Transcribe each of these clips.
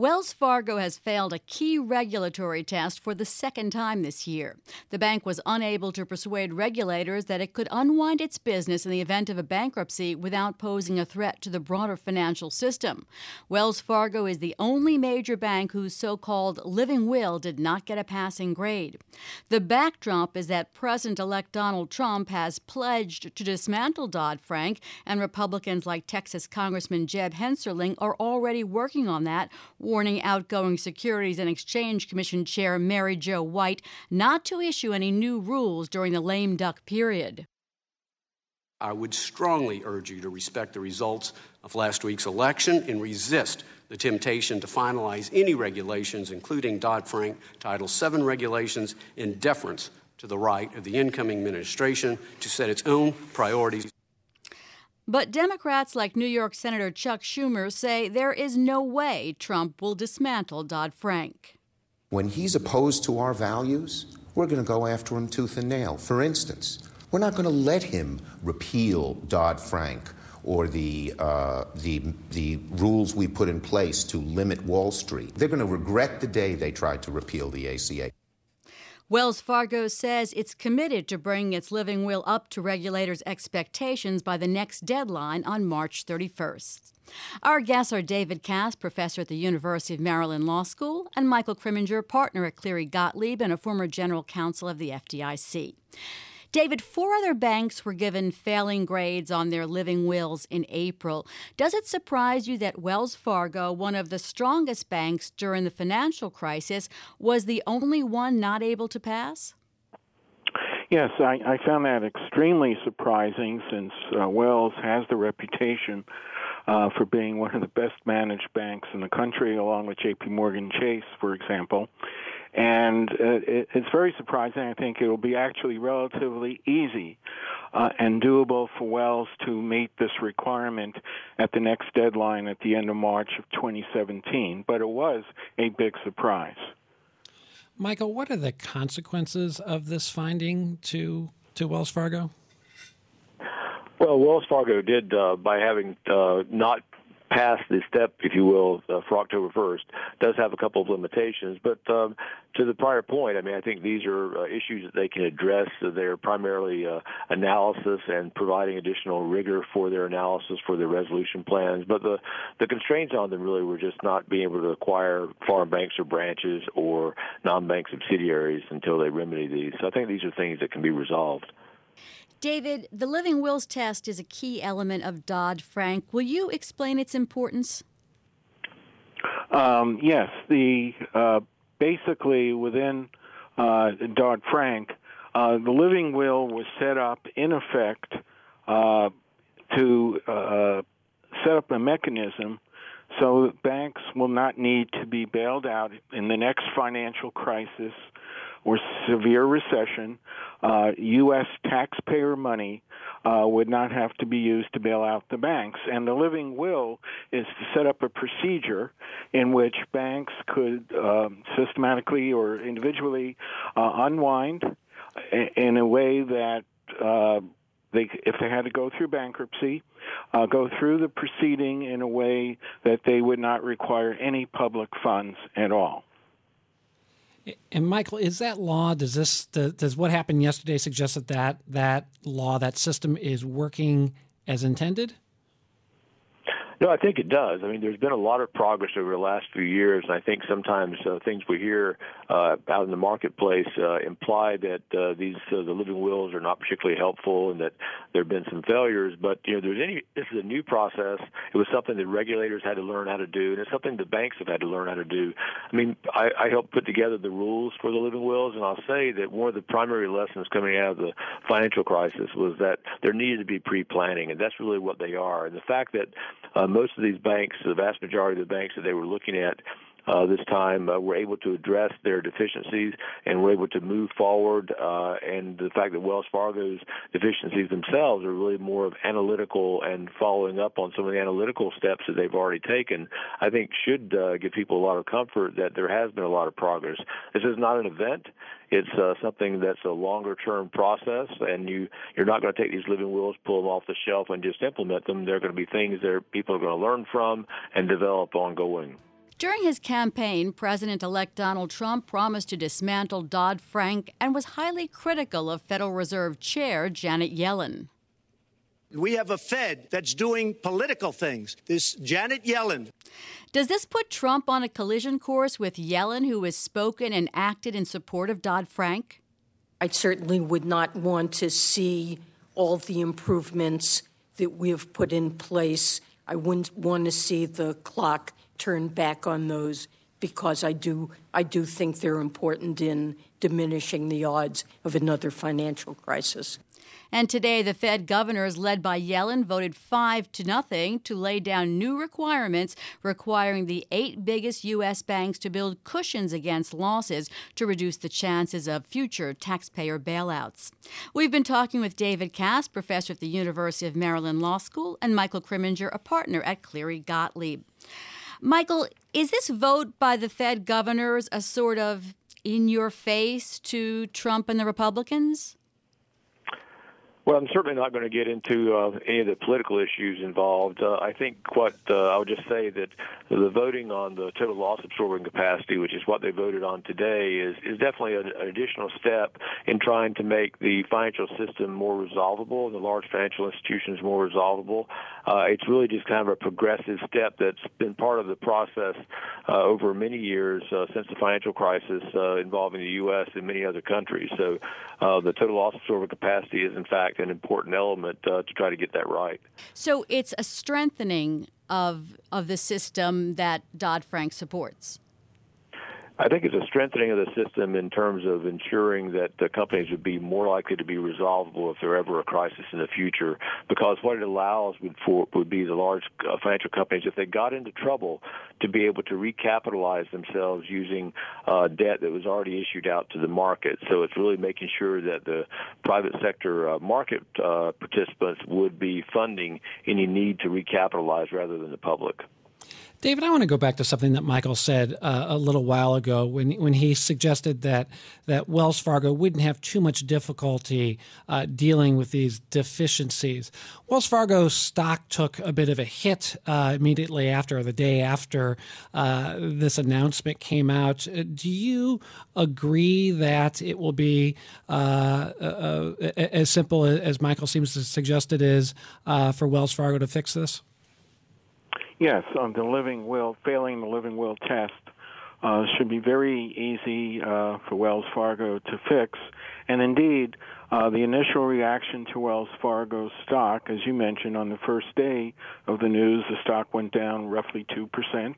Wells Fargo has failed a key regulatory test for the second time this year. The bank was unable to persuade regulators that it could unwind its business in the event of a bankruptcy without posing a threat to the broader financial system. Wells Fargo is the only major bank whose so called living will did not get a passing grade. The backdrop is that President elect Donald Trump has pledged to dismantle Dodd Frank, and Republicans like Texas Congressman Jeb Hensarling are already working on that warning outgoing Securities and Exchange Commission Chair Mary Jo White not to issue any new rules during the lame duck period. I would strongly urge you to respect the results of last week's election and resist the temptation to finalize any regulations, including Dodd Frank Title VII regulations, in deference to the right of the incoming administration to set its own priorities. But Democrats like New York Senator Chuck Schumer say there is no way Trump will dismantle Dodd Frank. When he's opposed to our values, we're going to go after him tooth and nail. For instance, we're not going to let him repeal Dodd Frank or the, uh, the, the rules we put in place to limit Wall Street. They're going to regret the day they tried to repeal the ACA. Wells Fargo says it's committed to bringing its living will up to regulators' expectations by the next deadline on March 31st. Our guests are David Kass, professor at the University of Maryland Law School, and Michael Krimminger, partner at Cleary Gottlieb and a former general counsel of the FDIC. David, four other banks were given failing grades on their living wills in April. Does it surprise you that Wells Fargo, one of the strongest banks during the financial crisis, was the only one not able to pass? Yes, I, I found that extremely surprising since uh, Wells has the reputation uh, for being one of the best managed banks in the country, along with J.P. Morgan Chase, for example and uh, it, it's very surprising. I think it will be actually relatively easy uh, and doable for Wells to meet this requirement at the next deadline at the end of March of 2017. But it was a big surprise. Michael, what are the consequences of this finding to to Wells Fargo? Well, Wells Fargo did uh, by having uh, not past the step, if you will, uh, for October 1st, does have a couple of limitations. But um, to the prior point, I mean, I think these are uh, issues that they can address. They're primarily uh, analysis and providing additional rigor for their analysis for their resolution plans. But the the constraints on them really were just not being able to acquire foreign banks or branches or non-bank subsidiaries until they remedy these. So I think these are things that can be resolved. David, the living wills test is a key element of Dodd Frank. Will you explain its importance? Um, yes, the uh, basically within uh, Dodd Frank, uh, the living will was set up in effect uh, to uh, set up a mechanism so that banks will not need to be bailed out in the next financial crisis or severe recession, uh, U.S. taxpayer money uh, would not have to be used to bail out the banks. And the living will is to set up a procedure in which banks could um, systematically or individually uh, unwind in a way that uh, they, if they had to go through bankruptcy, uh, go through the proceeding in a way that they would not require any public funds at all. And Michael, is that law? Does this does what happened yesterday suggest that that, that law, that system, is working as intended? No, I think it does. I mean, there's been a lot of progress over the last few years, and I think sometimes uh, things we hear uh, out in the marketplace uh, imply that uh, these uh, the living wills are not particularly helpful, and that there have been some failures. But you know, there's any this is a new process. It was something that regulators had to learn how to do, and it's something the banks have had to learn how to do. I mean, I, I helped put together the rules for the living wills, and I'll say that one of the primary lessons coming out of the financial crisis was that there needed to be pre-planning, and that's really what they are. And the fact that uh, most of these banks, the vast majority of the banks that they were looking at, uh, this time uh, were able to address their deficiencies and were able to move forward. Uh, and the fact that Wells Fargo's deficiencies themselves are really more of analytical and following up on some of the analytical steps that they've already taken, I think should uh, give people a lot of comfort that there has been a lot of progress. This is not an event. It's uh, something that's a longer term process, and you you're not going to take these living wills, pull them off the shelf, and just implement them. They're going to be things that people are going to learn from and develop ongoing. During his campaign, President elect Donald Trump promised to dismantle Dodd Frank and was highly critical of Federal Reserve Chair Janet Yellen. We have a Fed that's doing political things. This Janet Yellen. Does this put Trump on a collision course with Yellen, who has spoken and acted in support of Dodd Frank? I certainly would not want to see all the improvements that we have put in place. I wouldn't want to see the clock turn back on those because I do I do think they're important in diminishing the odds of another financial crisis. And today, the Fed governors, led by Yellen, voted five to nothing to lay down new requirements requiring the eight biggest U.S. banks to build cushions against losses to reduce the chances of future taxpayer bailouts. We've been talking with David Kass, professor at the University of Maryland Law School, and Michael Krimminger, a partner at Cleary Gottlieb. Michael, is this vote by the Fed governors a sort of in your face to Trump and the Republicans? Well, I'm certainly not going to get into uh, any of the political issues involved. Uh, I think what uh, I would just say that the voting on the total loss absorbing capacity, which is what they voted on today, is is definitely an, an additional step in trying to make the financial system more resolvable and the large financial institutions more resolvable. Uh, it's really just kind of a progressive step that's been part of the process uh, over many years uh, since the financial crisis involving the U.S. and many other countries. So the total loss absorbing capacity is, in fact, an important element uh, to try to get that right. So it's a strengthening of of the system that Dodd Frank supports. I think it's a strengthening of the system in terms of ensuring that the companies would be more likely to be resolvable if there ever a crisis in the future. Because what it allows would for would be the large uh, financial companies, if they got into trouble, to be able to recapitalize themselves using uh, debt that was already issued out to the market. So it's really making sure that the private sector uh, market uh, participants would be funding any need to recapitalize rather than the public. David, I want to go back to something that Michael said uh, a little while ago when when he suggested that that Wells Fargo wouldn't have too much difficulty uh, dealing with these deficiencies. Wells Fargo's stock took a bit of a hit uh, immediately after, or the day after uh, this announcement came out. Uh, do you agree that it will be uh, as simple as Michael seems to suggest it is for Wells Fargo to fix this? Yes, on the living will, failing the living will test uh, should be very easy uh, for Wells Fargo to fix. And indeed, uh, the initial reaction to Wells Fargo stock, as you mentioned, on the first day of the news, the stock went down roughly 2%,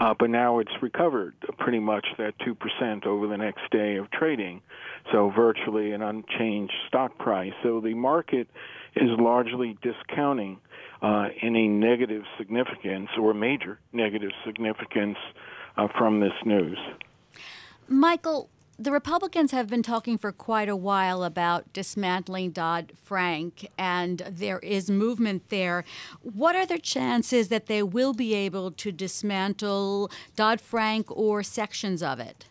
uh, but now it's recovered pretty much that 2% over the next day of trading. So virtually an unchanged stock price. So the market is largely discounting uh, any negative significance or major negative significance uh, from this news. Michael, the Republicans have been talking for quite a while about dismantling Dodd Frank, and there is movement there. What are the chances that they will be able to dismantle Dodd Frank or sections of it?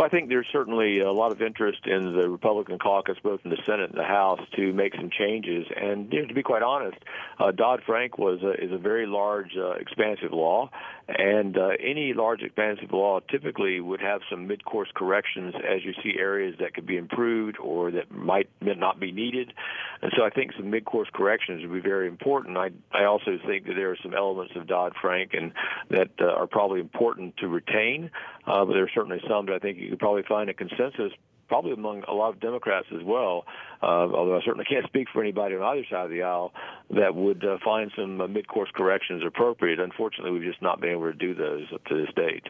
Well, I think there's certainly a lot of interest in the Republican caucus, both in the Senate and the House, to make some changes. And you know, to be quite honest, uh, Dodd Frank was a, is a very large, uh, expansive law, and uh, any large, expansive law typically would have some mid-course corrections as you see areas that could be improved or that might not be needed. And so I think some mid-course corrections would be very important. I I also think that there are some elements of Dodd Frank and that uh, are probably important to retain, uh, but there are certainly some that I think you could probably find a consensus probably among a lot of Democrats as well, uh, although I certainly can't speak for anybody on either side of the aisle, that would uh, find some uh, mid-course corrections appropriate. Unfortunately, we've just not been able to do those up to this date.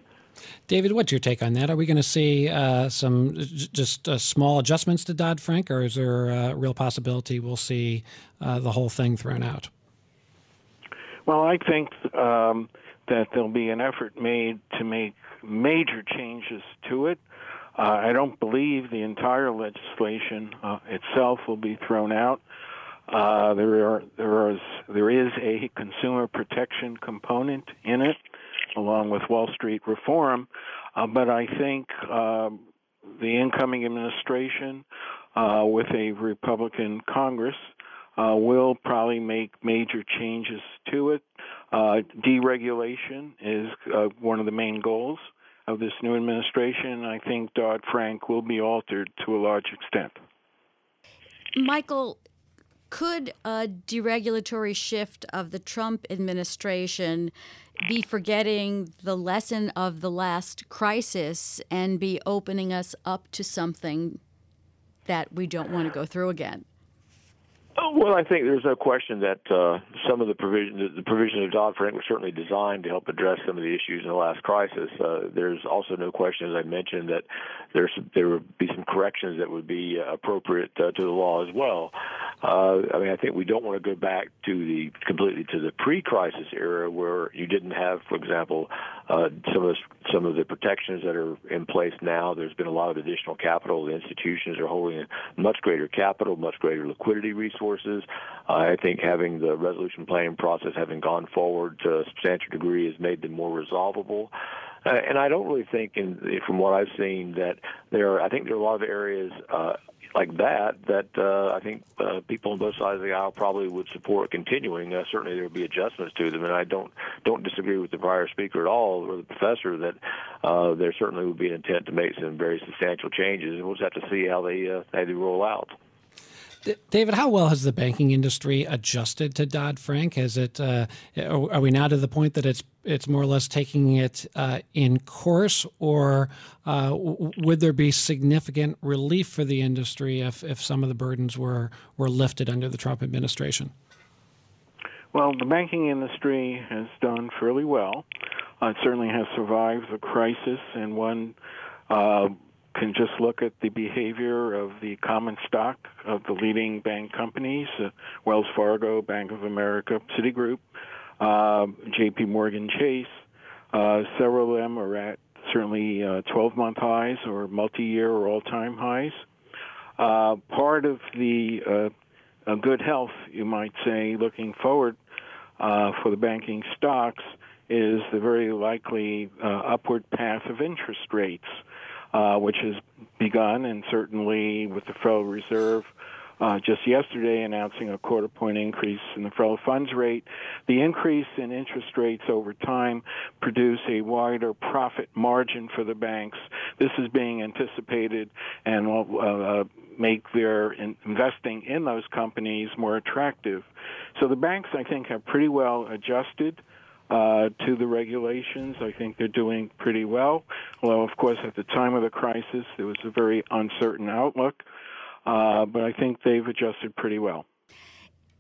David, what's your take on that? Are we going to see uh, some just uh, small adjustments to Dodd Frank, or is there a real possibility we'll see uh, the whole thing thrown out? Well, I think um, that there'll be an effort made to make major changes to it. Uh, I don't believe the entire legislation uh, itself will be thrown out. Uh, there are there is there is a consumer protection component in it, along with Wall Street reform. Uh, but I think um, the incoming administration, uh, with a Republican Congress, uh, will probably make major changes to it. Uh, deregulation is uh, one of the main goals of this new administration. I think Dodd Frank will be altered to a large extent. Michael, could a deregulatory shift of the Trump administration be forgetting the lesson of the last crisis and be opening us up to something that we don't want to go through again? Well, I think there's no question that uh, some of the provision, the provision of Dodd Frank was certainly designed to help address some of the issues in the last crisis. Uh, there's also no question, as I mentioned, that there's there would be some corrections that would be appropriate uh, to the law as well. Uh, I mean, I think we don't want to go back to the completely to the pre-crisis era where you didn't have, for example, uh, some of the, some of the protections that are in place now. There's been a lot of additional capital. The institutions are holding much greater capital, much greater liquidity resources. Uh, I think having the resolution planning process having gone forward to a substantial degree has made them more resolvable. Uh, and I don't really think, in, from what I've seen, that there. Are, I think there are a lot of areas uh, like that that uh, I think uh, people on both sides of the aisle probably would support continuing. Uh, certainly, there would be adjustments to them, and I don't don't disagree with the prior speaker at all or the professor that uh, there certainly would be an intent to make some very substantial changes, and we'll just have to see how they uh, how they roll out. David, how well has the banking industry adjusted to Dodd Frank? Has it? Uh, are we now to the point that it's it's more or less taking it uh, in course, or uh, would there be significant relief for the industry if, if some of the burdens were were lifted under the Trump administration? Well, the banking industry has done fairly well. Uh, it certainly has survived the crisis, and one uh, can just look at the behavior of the common stock of the leading bank companies uh, Wells Fargo, Bank of America, Citigroup, uh, JP Morgan Chase. Uh, several of them are at certainly 12 month highs or multi year or all time highs. Uh, part of the uh, good health, you might say, looking forward uh, for the banking stocks is the very likely upward path of interest rates uh, which has begun, and certainly with the Federal Reserve uh, just yesterday announcing a quarter point increase in the federal funds rate. The increase in interest rates over time produce a wider profit margin for the banks. This is being anticipated and will uh, make their in investing in those companies more attractive. So the banks, I think, have pretty well adjusted uh, to the regulations. I think they're doing pretty well. Although, of course, at the time of the crisis, there was a very uncertain outlook. Uh, but I think they've adjusted pretty well.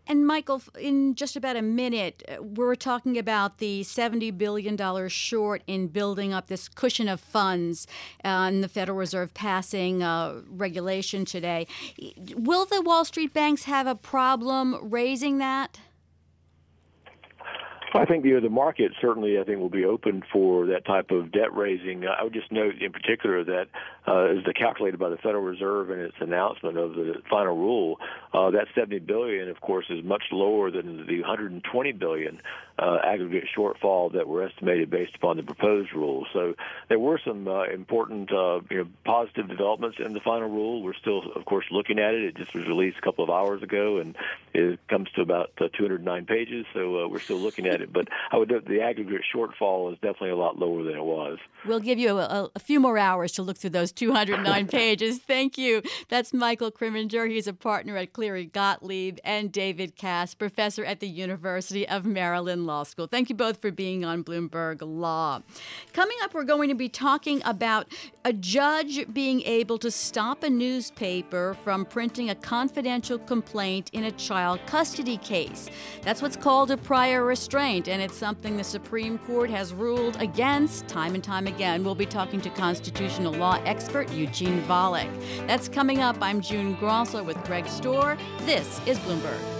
And Michael, in just about a minute, uh, we're talking about the $70 billion short in building up this cushion of funds uh, and the Federal Reserve passing uh, regulation today. Will the Wall Street banks have a problem raising that? I think you know, the market certainly, I think, will be open for that type of debt raising. I would just note in particular that, uh, as calculated by the Federal Reserve in its announcement of the final rule, uh, that 70 billion, of course, is much lower than the 120 billion uh, aggregate shortfall that were estimated based upon the proposed rule. So there were some uh, important, uh, you know, positive developments in the final rule. We're still, of course, looking at it. It just was released a couple of hours ago, and it comes to about uh, 209 pages. So uh, we're still looking at it. But I would the aggregate shortfall is definitely a lot lower than it was. We'll give you a, a few more hours to look through those 209 pages. Thank you. That's Michael Krimminger. He's a partner at Cleary Gottlieb, and David Kass, professor at the University of Maryland Law School. Thank you both for being on Bloomberg Law. Coming up, we're going to be talking about a judge being able to stop a newspaper from printing a confidential complaint in a child custody case. That's what's called a prior restraint, and it's something the Supreme Court has ruled against time and time again. We'll be talking to constitutional law expert Eugene Volokh. That's coming up. I'm June Grasso with Greg Stohr. This is Bloomberg.